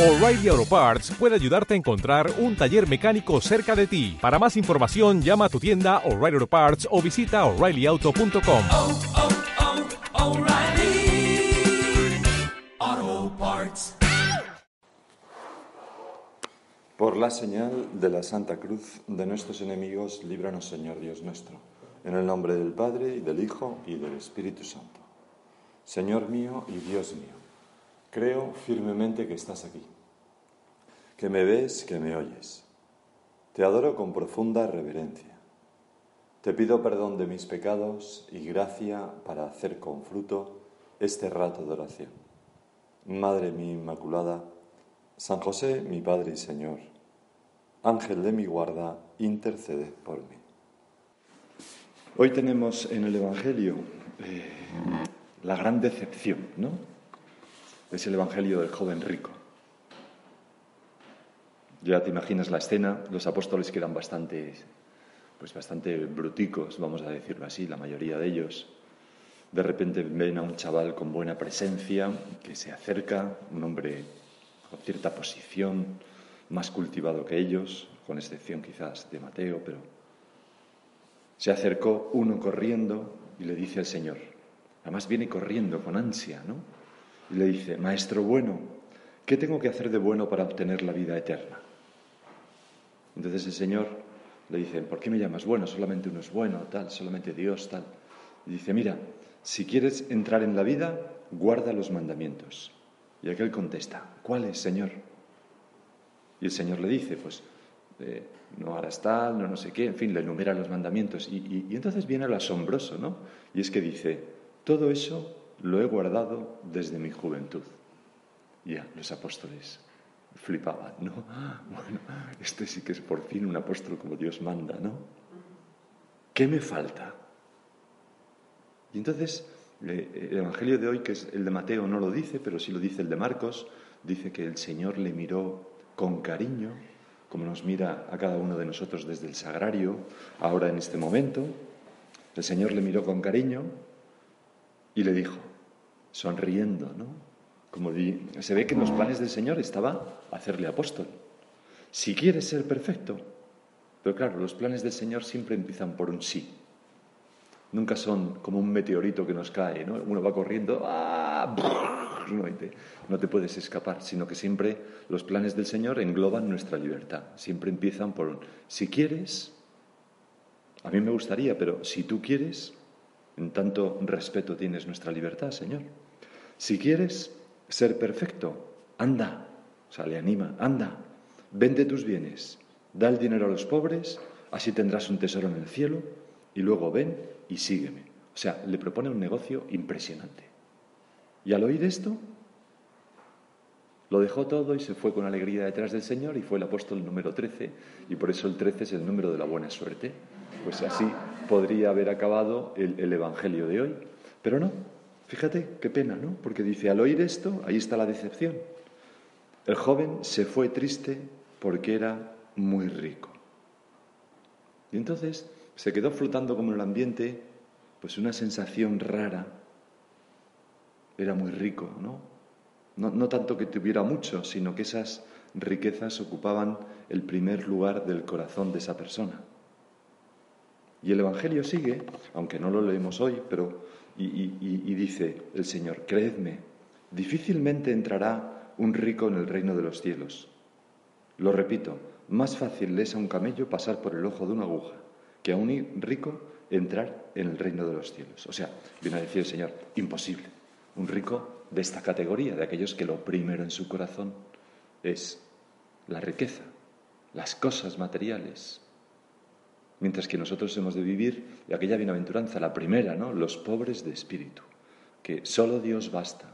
O'Reilly Auto Parts puede ayudarte a encontrar un taller mecánico cerca de ti. Para más información, llama a tu tienda O'Reilly Auto Parts o visita oreillyauto.com. oh, oh, Parts. Por la señal de la Santa Cruz de nuestros enemigos, líbranos, Señor Dios nuestro, en el nombre del Padre, y del Hijo, y del Espíritu Santo. Señor mío y Dios mío, creo firmemente que estás aquí, que me ves, que me oyes. Te adoro con profunda reverencia. Te pido perdón de mis pecados y gracia para hacer con fruto este rato de oración. Madre mía Inmaculada, San José, mi Padre y Señor, Ángel de mi guarda, intercede por mí. Hoy tenemos en el Evangelio eh, la gran decepción, ¿no? Es el Evangelio del joven rico. Ya te imaginas la escena, los apóstoles quedan bastante, pues bastante bruticos, vamos a decirlo así, la mayoría de ellos. De repente ven a un chaval con buena presencia que se acerca, un hombre con cierta posición, más cultivado que ellos, con excepción quizás de Mateo, pero se acercó uno corriendo y le dice al Señor, además viene corriendo con ansia, ¿no? Y le dice, Maestro bueno, ¿qué tengo que hacer de bueno para obtener la vida eterna? Entonces el Señor le dice, ¿por qué me llamas bueno? Solamente uno es bueno, tal, solamente Dios, tal. Y dice, mira, si quieres entrar en la vida, guarda los mandamientos. Y aquel contesta, ¿cuáles, Señor? Y el Señor le dice, pues, eh, no harás tal, no no sé qué, en fin, le enumera los mandamientos. Y, y, y entonces viene lo asombroso, ¿no? Y es que dice, todo eso lo he guardado desde mi juventud. Ya, los apóstoles flipaban, ¿no? Bueno, este sí que es por fin un apóstol como Dios manda, ¿no? ¿Qué me falta? Y entonces el Evangelio de hoy, que es el de Mateo, no lo dice, pero sí lo dice el de Marcos, dice que el Señor le miró con cariño, como nos mira a cada uno de nosotros desde el sagrario, ahora en este momento. El Señor le miró con cariño y le dijo, sonriendo, ¿no? Como di, se ve que en los planes del Señor estaba hacerle apóstol. Si quieres ser perfecto, pero claro, los planes del Señor siempre empiezan por un sí. Nunca son como un meteorito que nos cae, ¿no? Uno va corriendo, ¡ah! No te, no te puedes escapar, sino que siempre los planes del Señor engloban nuestra libertad. Siempre empiezan por un, si quieres, a mí me gustaría, pero si tú quieres, en tanto respeto tienes nuestra libertad, Señor. Si quieres ser perfecto, anda, o sea, le anima, anda, vende tus bienes, da el dinero a los pobres, así tendrás un tesoro en el cielo, y luego ven y sígueme. O sea, le propone un negocio impresionante. Y al oír esto, lo dejó todo y se fue con alegría detrás del Señor y fue el apóstol número 13, y por eso el 13 es el número de la buena suerte. Pues así podría haber acabado el, el Evangelio de hoy. Pero no, fíjate qué pena, ¿no? Porque dice, al oír esto, ahí está la decepción. El joven se fue triste porque era muy rico. Y entonces se quedó flotando como en el ambiente, pues una sensación rara. Era muy rico, ¿no? ¿no? No tanto que tuviera mucho, sino que esas riquezas ocupaban el primer lugar del corazón de esa persona. Y el Evangelio sigue, aunque no lo leemos hoy, pero y, dice el Señor, creedme, difícilmente entrará un rico en el reino de los cielos. Lo repito, más fácil es a un camello pasar por el ojo de una aguja que a un rico entrar en el reino de los cielos. O sea, viene a decir el Señor, imposible. Un rico de esta categoría, de aquellos que lo primero en su corazón es la riqueza, las cosas materiales. Mientras que nosotros hemos de vivir de aquella bienaventuranza, la primera, ¿no? Los pobres de espíritu, que solo Dios basta,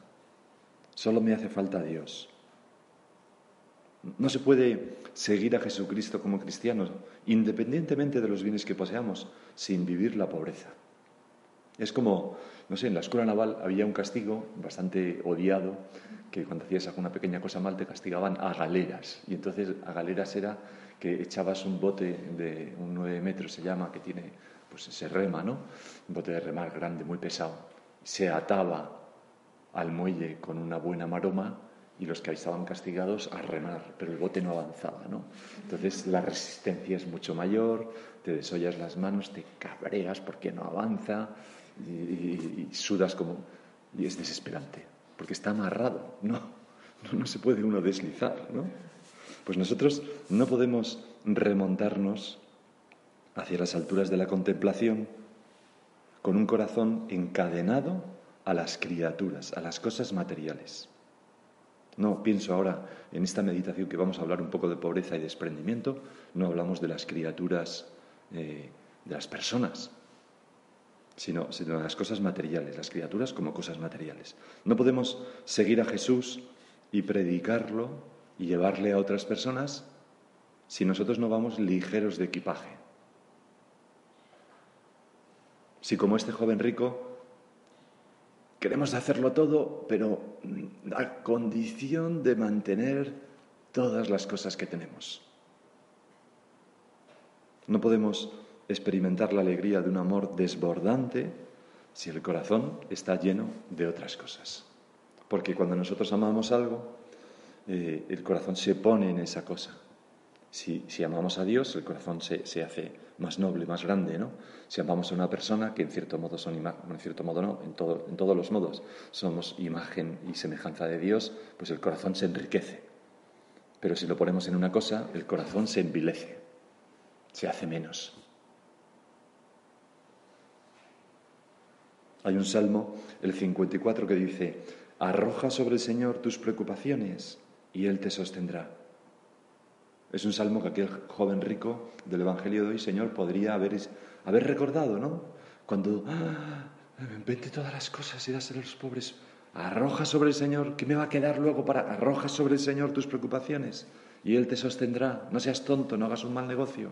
solo me hace falta Dios. No se puede seguir a Jesucristo como cristianos, independientemente de los bienes que poseamos, sin vivir la pobreza. Es como, no sé, en la escuela naval había un castigo bastante odiado, que cuando hacías alguna pequeña cosa mal te castigaban a galeras. Y entonces a galeras era que echabas un bote de un 9 metros, se llama, que tiene, pues se rema, ¿no? Un bote de remar grande, muy pesado. Se ataba al muelle con una buena maroma y los que estaban castigados a remar, pero el bote no avanzaba, ¿no? Entonces la resistencia es mucho mayor, te desollas las manos, te cabreas porque no avanza y, sudas como... y es desesperante, porque está amarrado, ¿no? No, no se puede uno deslizar, ¿no? Pues nosotros no podemos remontarnos hacia las alturas de la contemplación con un corazón encadenado a las criaturas, a las cosas materiales. No pienso ahora en esta meditación que vamos a hablar un poco de pobreza y desprendimiento, no hablamos de las criaturas, eh, de las personas, sino, sino de las cosas materiales, las criaturas como cosas materiales. No podemos seguir a Jesús y predicarlo y llevarle a otras personas si nosotros no vamos ligeros de equipaje. Si como este joven rico Queremos hacerlo todo, pero a condición de mantener todas las cosas que tenemos. No podemos experimentar la alegría de un amor desbordante si el corazón está lleno de otras cosas. Porque cuando nosotros amamos algo, eh, el corazón se pone en esa cosa. Si, amamos a Dios, el corazón se, se, hace más noble, más grande, ¿no? Si amamos a una persona, que en cierto modo son en cierto modo no, en, en todos los modos somos imagen y semejanza de Dios, pues el corazón se enriquece. Pero si lo ponemos en una cosa, el corazón se envilece, se hace menos. Hay un salmo, el 54, que dice, arroja sobre el Señor tus preocupaciones y Él te sostendrá. Es un salmo que aquel joven rico del Evangelio de hoy, Señor, podría haber, haber recordado, ¿no? Cuando, ah, vente todas las cosas y dáselo a los pobres. Arroja sobre el Señor, ¿qué me va a quedar luego para arroja sobre el Señor tus preocupaciones? Y Él te sostendrá. No seas tonto, no hagas un mal negocio.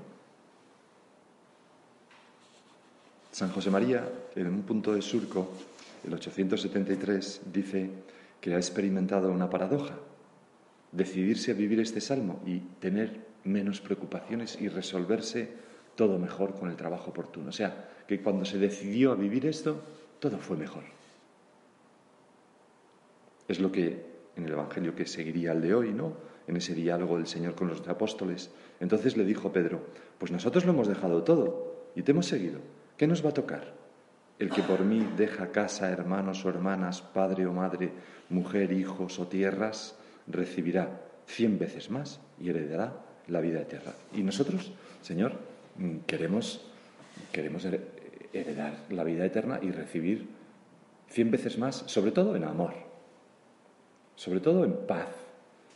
San José María, en un punto de surco, el 873, dice que ha experimentado una paradoja decidirse a vivir este salmo y tener menos preocupaciones y resolverse todo mejor con el trabajo oportuno. O sea, que cuando se decidió a vivir esto, todo fue mejor. Es lo que en el Evangelio que seguiría el de hoy, ¿no? En ese diálogo del Señor con los apóstoles. Entonces le dijo Pedro, pues nosotros lo hemos dejado todo y te hemos seguido. ¿Qué nos va a tocar? El que por mí deja casa, hermanos o hermanas, padre o madre, mujer, hijos o tierras, recibirá cien veces más y heredará la vida eterna. Y nosotros, Señor, mm, queremos, queremos heredar la vida eterna y recibir cien veces más, sobre todo en amor, sobre todo en paz,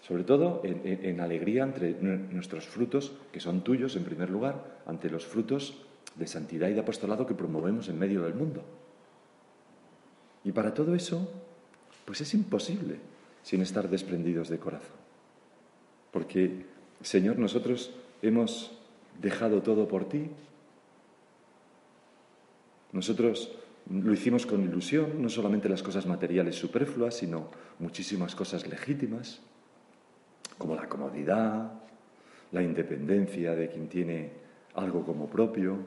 sobre todo en, en, alegría entre nuestros frutos, que son tuyos en primer lugar, ante los frutos de santidad y de apostolado que promovemos en medio del mundo. Y para todo eso, pues es imposible sin estar desprendidos de corazón. Porque, Señor, nosotros hemos dejado todo por ti. Nosotros lo hicimos con ilusión, no solamente las cosas materiales superfluas, sino muchísimas cosas legítimas, como la comodidad, la independencia de quien tiene algo como propio,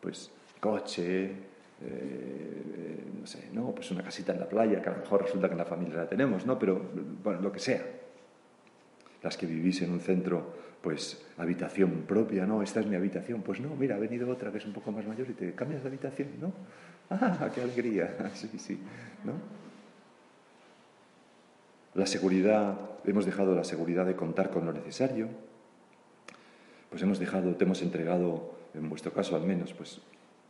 pues coche, eh, no sé, no, pues una casita en la playa, que a lo mejor resulta que en la familia la tenemos, ¿no? Pero, bueno, lo que sea. Las que vivís en un centro, pues habitación propia, ¿no? Esta es mi habitación. Pues no, mira, ha venido otra que es un poco más mayor y te cambias de habitación, ¿no? ¡Ah, qué alegría! Sí, sí, ¿no? La seguridad, hemos dejado la seguridad de contar con lo necesario, pues hemos dejado, te hemos entregado, en vuestro caso al menos, pues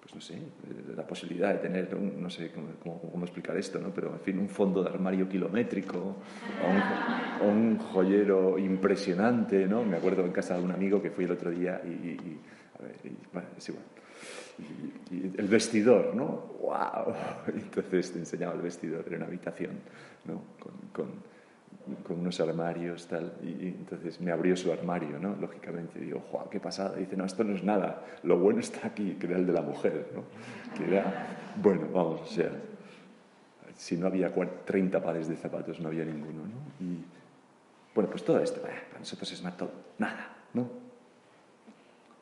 pues no sé, eh, la posibilidad de tener, no sé cómo, explicar esto, ¿no? pero en fin, un fondo de armario kilométrico o un, joyero impresionante, ¿no? Me acuerdo en casa de un amigo que fui el otro día y, a ver, bueno, es igual. Y, el vestidor, ¿no? ¡Wow! Entonces te enseñaba el vestidor en una habitación, ¿no? Con unos armarios, tal, y, entonces me abrió su armario, ¿no? Lógicamente, digo, ¡Juan, qué pasada! dice, no, esto no es nada, lo bueno está aquí, que era el de la mujer, ¿no? Que era, bueno, vamos, o sea, si no había 30 pares de zapatos, no había ninguno, ¿no? Y, bueno, pues todo esto, eh, para nosotros es todo, nada, ¿no?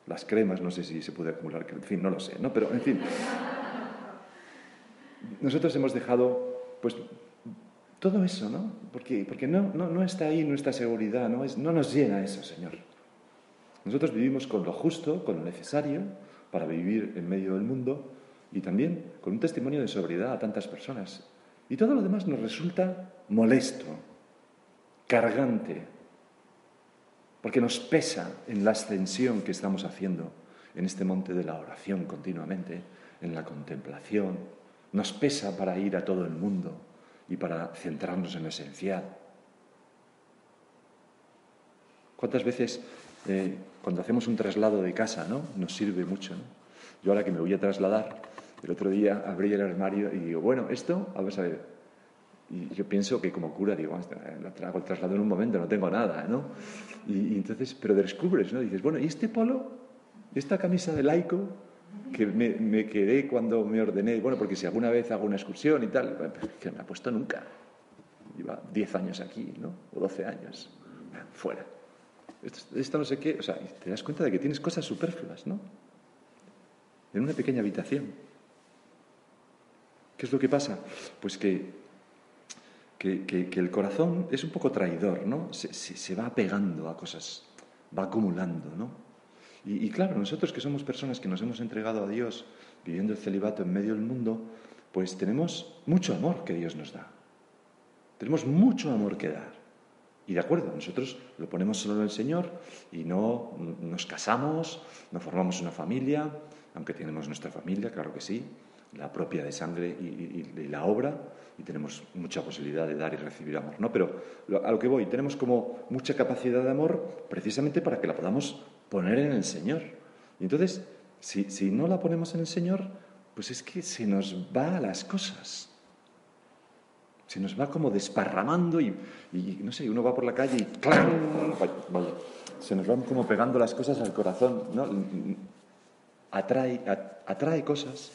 Las cremas, no sé si se puede acumular, en fin, no lo sé, ¿no? Pero, en fin, nosotros hemos dejado, pues, todo eso, ¿no? Porque, porque no, no, no está ahí nuestra seguridad, no, es, no nos llena eso, Señor. Nosotros vivimos con lo justo, con lo necesario para vivir en medio del mundo y también con un testimonio de sobriedad a tantas personas. Y todo lo demás nos resulta molesto, cargante, porque nos pesa en la ascensión que estamos haciendo en este monte de la oración continuamente, en la contemplación. Nos pesa para ir a todo el mundo y para centrarnos en lo esencial. ¿Cuántas veces eh, cuando hacemos un traslado de casa ¿no? nos sirve mucho? Yo ahora que me voy a trasladar, el otro día abrí el armario y digo, bueno, esto, vamos a ver. Y yo pienso que como cura digo, lo trago el traslado en un momento, no tengo nada, ¿no? Y, entonces, pero descubres, ¿no? Dices, bueno, ¿y este polo? ¿Esta camisa de laico? Que me, me, quedé cuando me ordené, bueno, porque si alguna vez hago una excursión y tal, que me ha puesto nunca. Lleva 10 años aquí, ¿no? O 12 años. Fuera. Esto, esto, no sé qué, o sea, te das cuenta de que tienes cosas superfluas, ¿no? En una pequeña habitación. ¿Qué es lo que pasa? Pues que, que, que, el corazón es un poco traidor, ¿no? Se, se, se, va pegando a cosas, va acumulando, ¿no? Y, claro, nosotros que somos personas que nos hemos entregado a Dios viviendo el celibato en medio del mundo, pues tenemos mucho amor que Dios nos da. Tenemos mucho amor que dar. Y de acuerdo, nosotros lo ponemos solo en el Señor y no nos casamos, no formamos una familia, aunque tenemos nuestra familia, claro que sí, la propia de sangre y, la obra, y tenemos mucha posibilidad de dar y recibir amor, ¿no? Pero a lo que voy, tenemos como mucha capacidad de amor precisamente para que la podamos poner en el Señor. Y entonces, si, si no la ponemos en el Señor, pues es que se nos va a las cosas. Se nos va como desparramando y, no sé, uno va por la calle y ¡clan! Vaya, se nos van como pegando las cosas al corazón, ¿no? Atrae, atrae cosas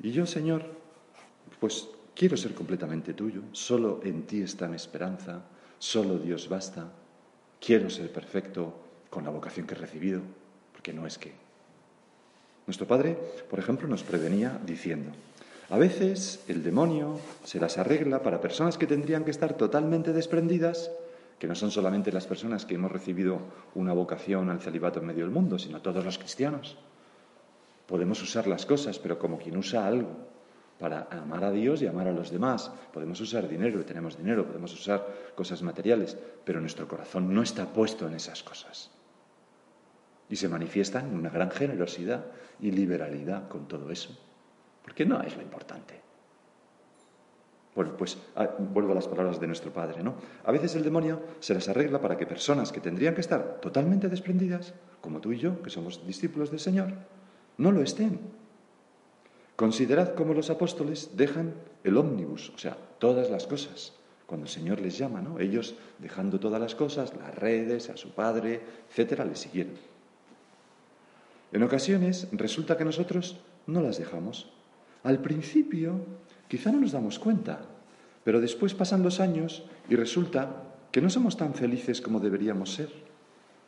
y yo, Señor, pues quiero ser completamente tuyo, solo en ti está mi esperanza, solo Dios basta, quiero ser perfecto con la vocación que he recibido, porque no es que. Nuestro Padre, por ejemplo, nos prevenía diciendo, a veces el demonio se las arregla para personas que tendrían que estar totalmente desprendidas, que no son solamente las personas que hemos recibido una vocación al celibato en medio del mundo, sino todos los cristianos. Podemos usar las cosas, pero como quien usa algo para amar a Dios y amar a los demás. Podemos usar dinero, tenemos dinero, podemos usar cosas materiales, pero nuestro corazón no está puesto en esas cosas. Y se manifiesta en una gran generosidad y liberalidad con todo eso, porque no es lo importante. Bueno, pues ah, vuelvo a las palabras de nuestro Padre, ¿no? A veces el demonio se las arregla para que personas que tendrían que estar totalmente desprendidas, como tú y yo, que somos discípulos del Señor, no lo estén. Considerad cómo los apóstoles dejan el ómnibus, o sea, todas las cosas. Cuando el Señor les llama, ¿no? Ellos dejando todas las cosas, las redes, a su padre, etcétera, le siguieron. En ocasiones resulta que nosotros no las dejamos. Al principio quizá no nos damos cuenta, pero después pasan los años y resulta que no somos tan felices como deberíamos ser,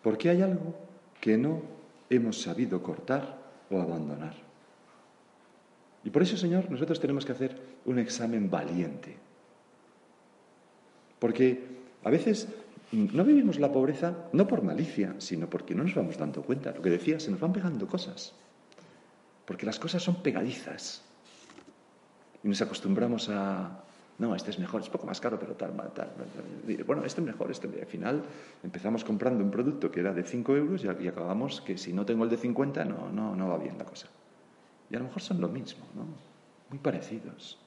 porque hay algo que no hemos sabido cortar o abandonar. Y por eso, Señor, nosotros tenemos que hacer un examen valiente. Porque a veces no vivimos la pobreza no por malicia, sino porque no nos vamos dando cuenta. Lo que decía, se nos van pegando cosas. Porque las cosas son pegadizas. Y nos acostumbramos a, no, este es mejor, es poco más caro, pero tal, tal. Bueno, este es mejor, este. Al final empezamos comprando un producto que era de 5 euros y, y acabamos que si no tengo el de 50 no, no, no va bien la cosa. Y a lo mejor son lo mismo, ¿no? Muy parecidos.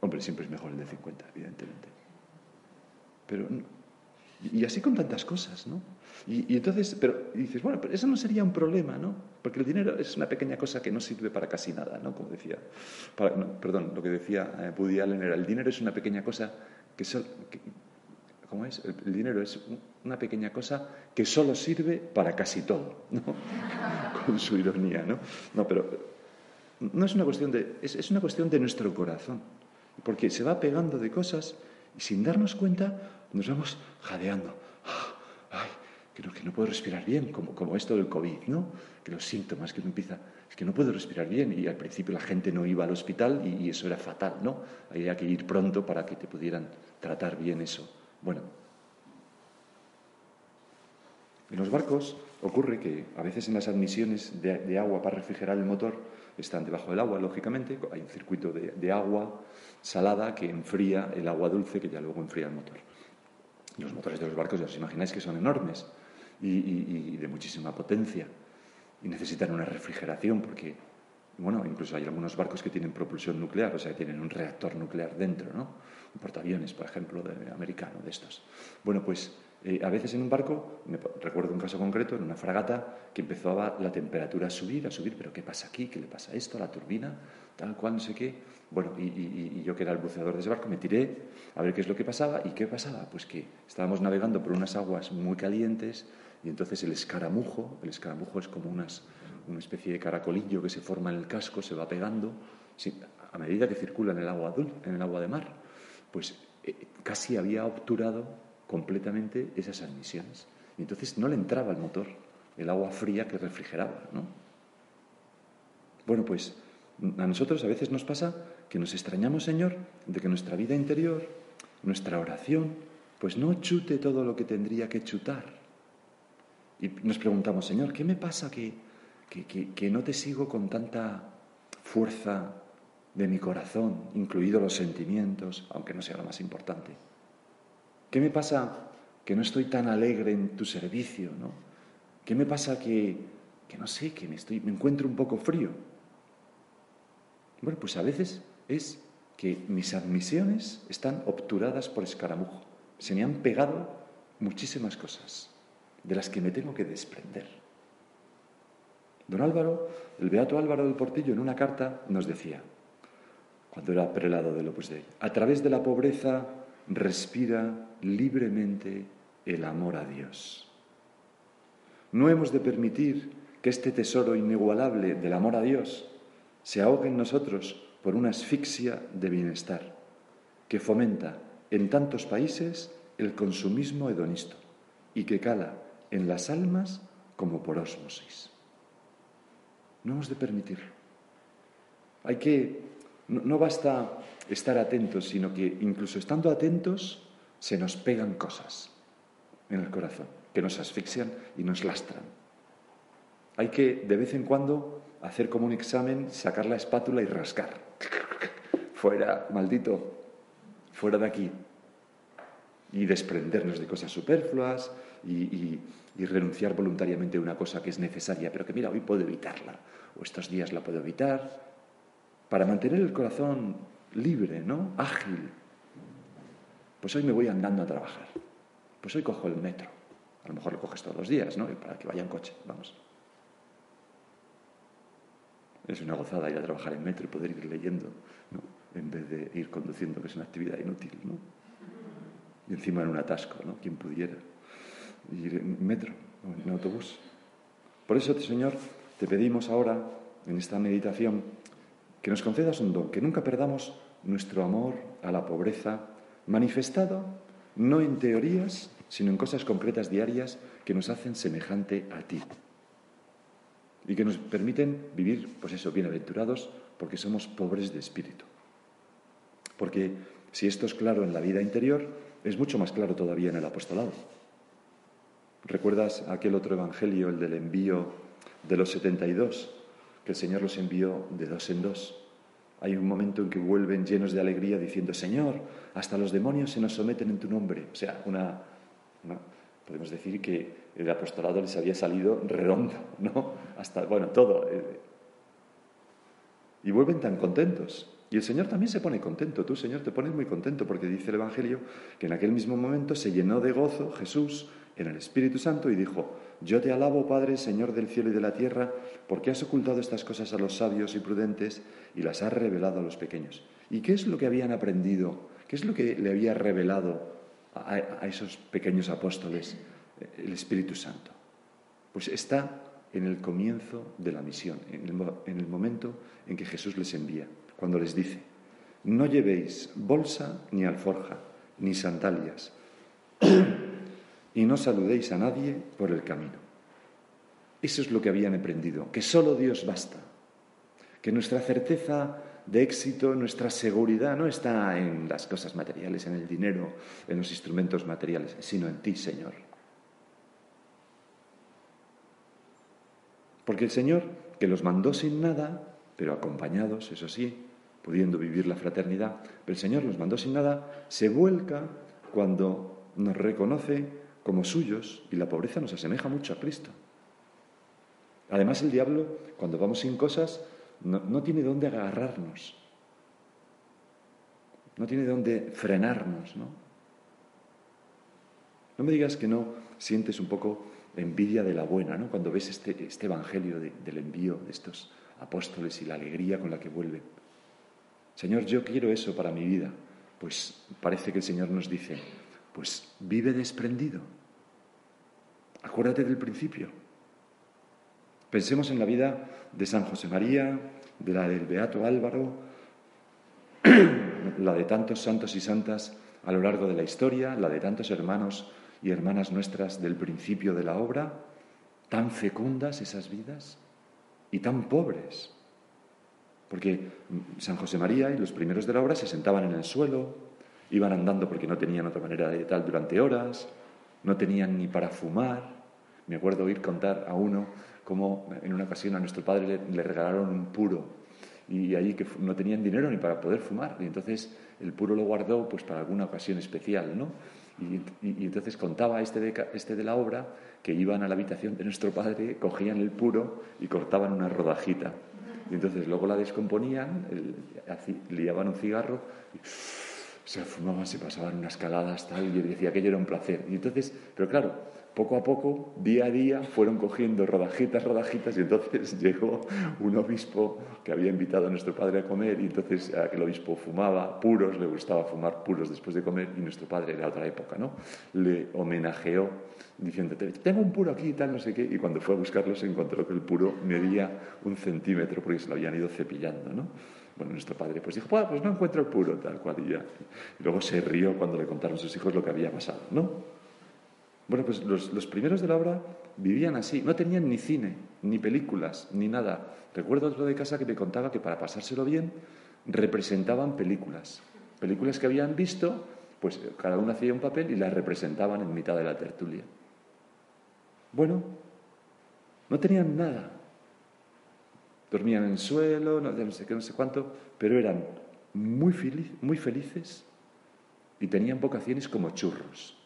Hombre, siempre es mejor el de 50, evidentemente. Pero y así con tantas cosas, ¿no? Y, entonces, pero dices, bueno, pero eso no sería un problema, ¿no? Porque el dinero es una pequeña cosa que no sirve para casi nada, ¿no? Como decía, perdón, lo que decía eh, Woody Allen era, el dinero es una pequeña cosa que, so, que ¿cómo es? El, dinero es una pequeña cosa que solo sirve para casi todo, ¿no? Con su ironía, ¿no? No, pero no es una cuestión de, es, es una cuestión de nuestro corazón, porque se va pegando de cosas sin darnos cuenta nos vamos jadeando. Ay, que no, que no puedo respirar bien, como, esto del COVID, ¿no? Que los síntomas que uno empieza, es que no puedo respirar bien y al principio la gente no iba al hospital y, y eso era fatal, ¿no? Había que ir pronto para que te pudieran tratar bien eso. Bueno, en los barcos ocurre que a veces en las admisiones de, agua para refrigerar el motor están debajo del agua, lógicamente, hay un circuito de, agua salada que enfría el agua dulce que ya luego enfría el motor. Los motores de los barcos ya os imagináis que son enormes y, de muchísima potencia y necesitan una refrigeración porque, bueno, incluso hay algunos barcos que tienen propulsión nuclear, o sea, que tienen un reactor nuclear dentro, ¿no? Un portaaviones, por ejemplo, de, americano, de estos. Bueno, pues eh, a veces en un barco, recuerdo un caso concreto, en una fragata, que empezó la temperatura a subir, a subir, pero ¿qué pasa aquí? ¿Qué le pasa a esto? ¿A la turbina? Tal cual, no sé qué. Bueno, y, yo que era el buceador de ese barco me tiré a ver qué es lo que pasaba. ¿Y qué pasaba? Pues que estábamos navegando por unas aguas muy calientes y entonces el escaramujo, el escaramujo es como una especie de caracolillo que se forma en el casco, se va pegando a medida que circula en el agua, en el agua de mar. Pues eh, casi había obturado completamente esas admisiones. Y entonces no le entraba al motor el agua fría que refrigeraba, ¿no? Bueno, pues a nosotros a veces nos pasa que nos extrañamos, Señor, de que nuestra vida interior, nuestra oración, pues no chute todo lo que tendría que chutar. Y nos preguntamos, Señor, ¿qué me pasa que, que, que no te sigo con tanta fuerza de mi corazón, incluidos los sentimientos, aunque no sea lo más importante? ¿Qué me pasa que no estoy tan alegre en tu servicio? ¿no? ¿Qué me pasa que, que no sé, que me, estoy, me encuentro un poco frío? Bueno, pues a veces es que mis admisiones están obturadas por escaramujo. Se me han pegado muchísimas cosas de las que me tengo que desprender. Don Álvaro, el beato Álvaro del Portillo, en una carta nos decía, cuando era prelado del Opus Dei, a través de la pobreza respira libremente el amor a Dios. No hemos de permitir que este tesoro inigualable del amor a Dios se ahogue en nosotros por una asfixia de bienestar que fomenta en tantos países el consumismo hedonista y que cala en las almas como por ósmosis. No hemos de permitirlo. Hay que, no basta estar atentos, sino que incluso estando atentos se nos pegan cosas en el corazón, que nos asfixian y nos lastran. Hay que de vez en cuando hacer como un examen, sacar la espátula y rascar. Fuera, maldito, fuera de aquí. Y desprendernos de cosas superfluas y, renunciar voluntariamente a una cosa que es necesaria, pero que mira, hoy puedo evitarla, o estos días la puedo evitar, para mantener el corazón libre, ¿no? Ágil. Pues hoy me voy andando a trabajar. Pues hoy cojo el metro. A lo mejor lo coges todos los días, ¿no? Para que vaya en coche, vamos. Es una gozada ir a trabajar en metro y poder ir leyendo, ¿no? En vez de ir conduciendo, que es una actividad inútil, ¿no? Y encima en un atasco, ¿no? Quien pudiera ir en metro en autobús. Por eso, Señor, te pedimos ahora, en esta meditación, que nos concedas un don, que nunca perdamos nuestro amor a la pobreza, manifestado no en teorías, sino en cosas concretas diarias que nos hacen semejante a ti y que nos permiten vivir, pues eso, bienaventurados porque somos pobres de espíritu. Porque si esto es claro en la vida interior, es mucho más claro todavía en el apostolado. ¿Recuerdas aquel otro evangelio, el del envío de los 72? que el Señor los envió de dos en dos. Hay un momento en que vuelven llenos de alegría diciendo, Señor, hasta los demonios se nos someten en tu nombre. O sea, una, podemos decir que el apostolado les había salido redondo, ¿no? Hasta, bueno, todo. Eh. Y vuelven tan contentos. Y el Señor también se pone contento. Tú, Señor, te pones muy contento porque dice el Evangelio que en aquel mismo momento se llenó de gozo Jesús en el Espíritu Santo y dijo, yo te alabo, Padre, Señor del cielo y de la tierra, porque has ocultado estas cosas a los sabios y prudentes y las has revelado a los pequeños. ¿Y qué es lo que habían aprendido? ¿Qué es lo que le había revelado a, esos pequeños apóstoles el Espíritu Santo? Pues está en el comienzo de la misión, en el, en el momento en que Jesús les envía, cuando les dice, no llevéis bolsa ni alforja, ni sandalias y no saludéis a nadie por el camino. Eso es lo que habían aprendido, que solo Dios basta, que nuestra certeza de éxito, nuestra seguridad no está en las cosas materiales, en el dinero, en los instrumentos materiales, sino en ti, Señor. Porque el Señor, que los mandó sin nada, pero acompañados, eso sí, pudiendo vivir la fraternidad, pero el Señor los mandó sin nada, se vuelca cuando nos reconoce como suyos y la pobreza nos asemeja mucho a Cristo. Además, el diablo, cuando vamos sin cosas, no, tiene dónde agarrarnos, no tiene dónde frenarnos, ¿no? No me digas que no sientes un poco envidia de la buena, ¿no? Cuando ves este, este evangelio del envío de estos apóstoles y la alegría con la que vuelven. Señor, yo quiero eso para mi vida. Pues parece que el Señor nos dice, pues vive desprendido. Acuérdate del principio. Pensemos en la vida de San José María, de la del Beato Álvaro, la de tantos santos y santas a lo largo de la historia, la de tantos hermanos y hermanas nuestras del principio de la obra, tan fecundas esas vidas y tan pobres. Porque San José María y los primeros de la obra se sentaban en el suelo, iban andando porque no tenían otra manera de tal durante horas, no tenían ni para fumar. Me acuerdo oír contar a uno como en una ocasión a nuestro padre le, regalaron un puro y allí que no tenían dinero ni para poder fumar y entonces el puro lo guardó pues para alguna ocasión especial, ¿no? Y, entonces contaba este de, este de la obra que iban a la habitación de nuestro padre, cogían el puro y cortaban una rodajita. Y entonces luego la descomponían, liaban un cigarro y se fumaban, se pasaban unas caladas, tal, y yo decía que aquello era un placer. Y entonces, pero claro, poco a poco, día a día, fueron cogiendo rodajitas, rodajitas, y entonces llegó un obispo que había invitado a nuestro padre a comer, y entonces aquel obispo fumaba puros, le gustaba fumar puros después de comer, y nuestro padre era otra época, ¿no? Le homenajeó diciendo, tengo un puro aquí y tal, no sé qué, y cuando fue a buscarlo se encontró que el puro medía un centímetro porque se lo habían ido cepillando, ¿no? Bueno, nuestro padre pues dijo, pues no encuentro el puro, tal cual, y ya. Y luego se rió cuando le contaron a sus hijos lo que había pasado, ¿no? Bueno, pues los, primeros de la obra vivían así, no tenían ni cine, ni películas, ni nada. Recuerdo otro de casa que me contaba que para pasárselo bien representaban películas. Películas que habían visto, pues cada uno hacía un papel y las representaban en mitad de la tertulia. Bueno, no tenían nada. Dormían en el suelo, no, sé qué, no sé cuánto, pero eran muy, muy felices y tenían vocaciones como churros.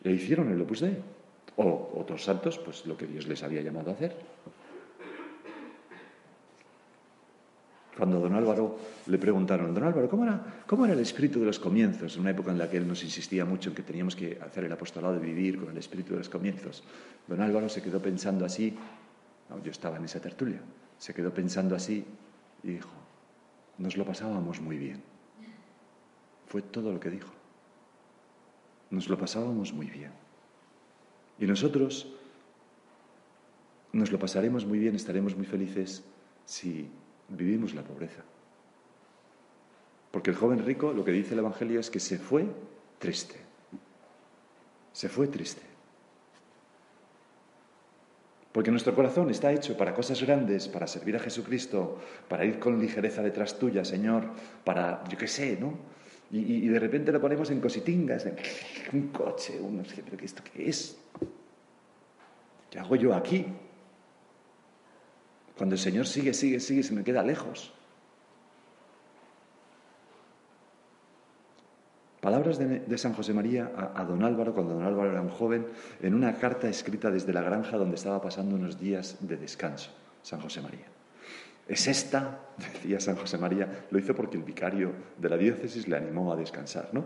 Le hicieron el Opus Dei. O otros santos, pues lo que Dios les había llamado a hacer. Cuando don Álvaro le preguntaron, don Álvaro, ¿cómo era, ¿cómo era el espíritu de los comienzos? En una época en la que él nos insistía mucho en que teníamos que hacer el apostolado de vivir con el espíritu de los comienzos. Don Álvaro se quedó pensando así, yo estaba en esa tertulia, se quedó pensando así y dijo, nos lo pasábamos muy bien. Fue todo lo que dijo nos lo pasábamos muy bien. Y nosotros nos lo pasaremos muy bien, estaremos muy felices si vivimos la pobreza. Porque el joven rico, lo que dice el Evangelio es que se fue triste. Se fue triste. Porque nuestro corazón está hecho para cosas grandes, para servir a Jesucristo, para ir con ligereza detrás tuya, Señor, para, yo qué sé, ¿no? Y, de repente lo ponemos en cositingas, en un coche, unos, pero ¿qué esto qué es? ¿Qué hago yo aquí? Cuando el Señor sigue, sigue, sigue, se me queda lejos. Palabras de, San José María a, a, don Álvaro, cuando don Álvaro era un joven, en una carta escrita desde la granja donde estaba pasando unos días de descanso, San José María. Es esta, decía San José María, lo hizo porque el vicario de la diócesis le animó a descansar, ¿no?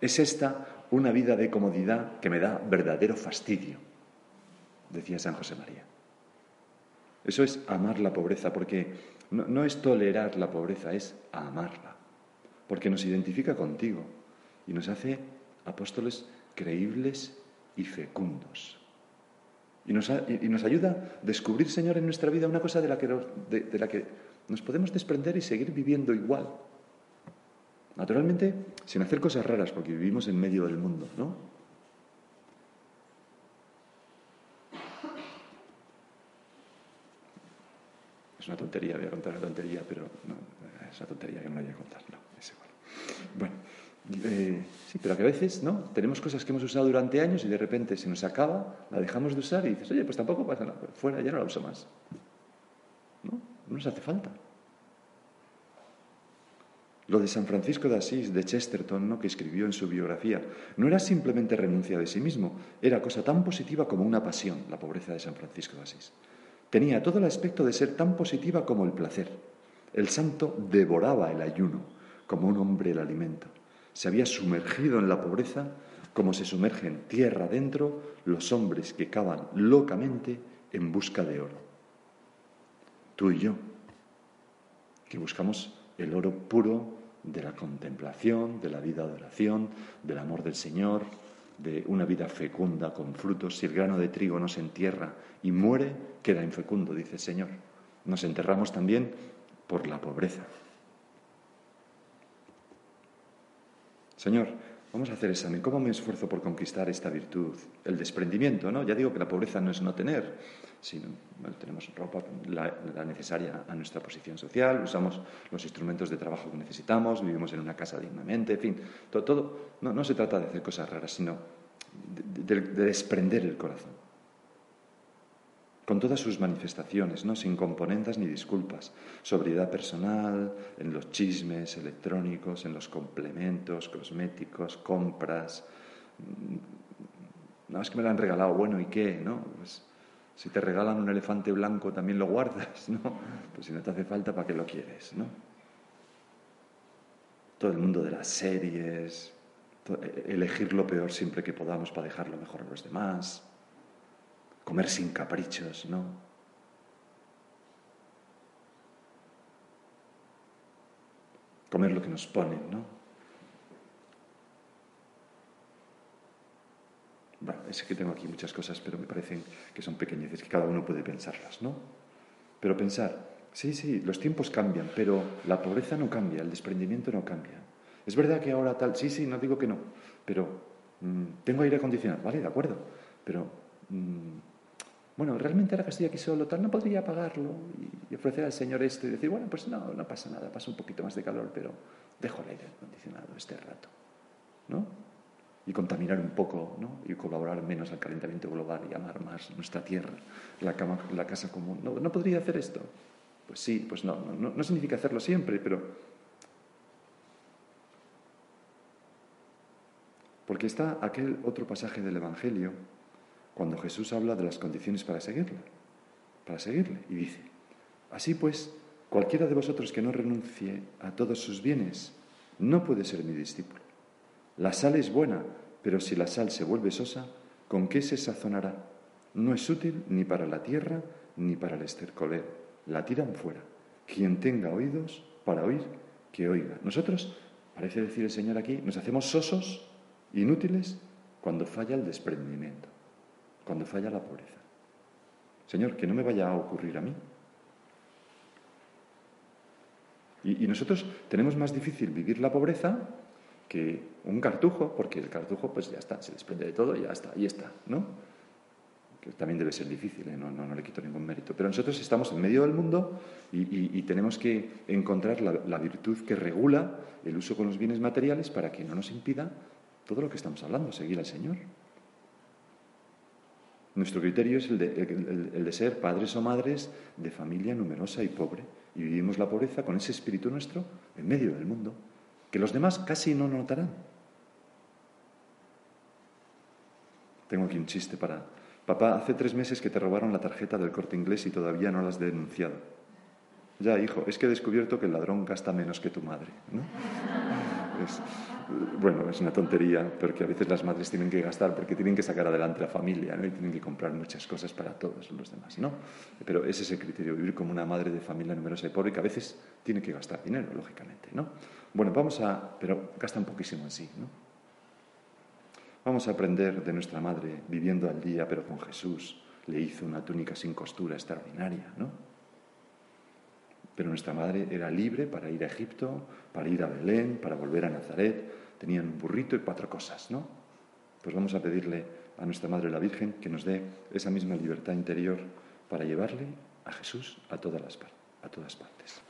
Es esta una vida de comodidad que me da verdadero fastidio, decía San José María. Eso es amar la pobreza, porque no, no es tolerar la pobreza, es amarla, porque nos identifica contigo y nos hace apóstoles creíbles y fecundos. Y nos, ayuda a descubrir, Señor, en nuestra vida una cosa de la, que nos, de, la que nos podemos desprender y seguir viviendo igual. Naturalmente, sin hacer cosas raras, porque vivimos en medio del mundo, ¿no? Una tontería, voy a contar una tontería, pero no, es una tontería que no la voy a contar, no, es igual. Bueno, eh, sí, pero a veces, ¿no? Tenemos cosas que hemos usado durante años y de repente se nos acaba, la dejamos de usar y dices, oye, pues tampoco pasa nada, fuera, ya no la uso más. ¿No? No nos hace falta. Lo de San Francisco de Asís, de Chesterton, ¿no? que escribió en su biografía, no era simplemente renuncia de sí mismo, era cosa tan positiva como una pasión, la pobreza de San Francisco de Asís. Tenía todo el aspecto de ser tan positiva como el placer. El santo devoraba el ayuno, como un hombre el alimento. Se había sumergido en la pobreza como se sumergen tierra adentro los hombres que cavan locamente en busca de oro. Tú y yo, que buscamos el oro puro de la contemplación, de la vida de oración, del amor del Señor, de una vida fecunda con frutos. Si el grano de trigo no se entierra y muere, queda infecundo, dice el Señor. Nos enterramos también por la pobreza. Señor, vamos a hacer examen. ¿Cómo me esfuerzo por conquistar esta virtud? El desprendimiento, ¿no? Ya digo que la pobreza no es no tener, sino tenemos ropa la, necesaria a nuestra posición social, usamos los instrumentos de trabajo que necesitamos, vivimos en una casa dignamente, en fin, todo, no, se trata de hacer cosas raras, sino de desprender el corazón con todas sus manifestaciones, ¿no? sin componentes ni disculpas. Sobriedad personal, en los chismes electrónicos, en los complementos, cosméticos, compras. No, es que me lo han regalado, bueno, ¿y qué? ¿no? Pues, si te regalan un elefante blanco, también lo guardas, ¿no? Pues si no te hace falta, ¿para qué lo quieres, no? Todo el mundo de las series, elegir lo peor siempre que podamos para dejarlo mejor a los demás comer sin caprichos, ¿no? Comer lo que nos ponen, ¿no? Bueno, es que tengo aquí muchas cosas, pero me parecen que son pequeñeces, que cada uno puede pensarlas, ¿no? Pero pensar, sí, sí, los tiempos cambian, pero la pobreza no cambia, el desprendimiento no cambia. Es verdad que ahora tal, sí, sí, no digo que no, pero mm, tengo aire acondicionado, vale, de acuerdo, pero mm, bueno, realmente ahora que estoy aquí solo, tal, no podría pagarlo y ofrecer al Señor esto y decir, bueno, pues no, no pasa nada, pasa un poquito más de calor, pero dejo el aire acondicionado este rato, ¿no? Y contaminar un poco, ¿no? Y colaborar menos al calentamiento global y amar más nuestra tierra, la, la casa común. ¿No, ¿No podría hacer esto? Pues sí, pues no, no, no significa hacerlo siempre, pero Porque está aquel otro pasaje del Evangelio cuando Jesús habla de las condiciones para seguirle, para seguirle, y dice, así pues, cualquiera de vosotros que no renuncie a todos sus bienes, no puede ser mi discípulo. La sal es buena, pero si la sal se vuelve sosa, ¿con qué se sazonará? No es útil ni para la tierra ni para el estercolero. La tiran fuera. Quien tenga oídos para oír, que oiga. Nosotros, parece decir el Señor aquí, nos hacemos sosos, inútiles, cuando falla el desprendimiento cuando falla la pobreza. Señor, que no me vaya a ocurrir a mí. Y, nosotros tenemos más difícil vivir la pobreza que un cartujo, porque el cartujo pues ya está, se desprende de todo y ya está, ahí está, ¿no? Que también debe ser difícil, ¿eh? no, no, le quito ningún mérito. Pero nosotros estamos en medio del mundo y, tenemos que encontrar la, la, virtud que regula el uso con los bienes materiales para que no nos impida todo lo que estamos hablando, seguir al Señor. Nuestro criterio es el de, ser padres o madres de familia numerosa y pobre. Y vivimos la pobreza con ese espíritu nuestro en medio del mundo, que los demás casi no notarán. Tengo aquí un chiste para... Papá, hace tres meses que te robaron la tarjeta del corte inglés y todavía no la has denunciado. Ya, hijo, es que he descubierto que el ladrón gasta menos que tu madre. ¿no? bueno, es una tontería, porque a veces las madres tienen que gastar porque tienen que sacar adelante la familia y tienen que comprar muchas cosas para todos los demás, ¿no? Pero ese es el criterio, vivir como una madre de familia numerosa y pobre que a veces tiene que gastar dinero, lógicamente, ¿no? Bueno, vamos a, pero gasta un poquísimo en sí, ¿no? Vamos a aprender de nuestra madre viviendo al día, pero con Jesús. Le hizo una túnica sin costura extraordinaria, ¿no? Pero nuestra madre era libre para ir a Egipto, para ir a Belén, para volver a Nazaret. Tenían un burrito y cuatro cosas, ¿no? Pues vamos a pedirle a nuestra Madre la Virgen que nos dé esa misma libertad interior para llevarle a Jesús a todas, las, a todas partes.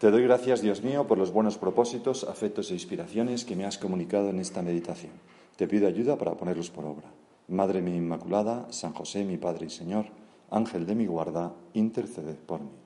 Te doy gracias, Dios mío, por los buenos propósitos, afectos e inspiraciones que me has comunicado en esta meditación. Te pido ayuda para ponerlos por obra. Madre mía Inmaculada, San José, mi Padre y Señor, Ángel de mi guarda, intercede por mí.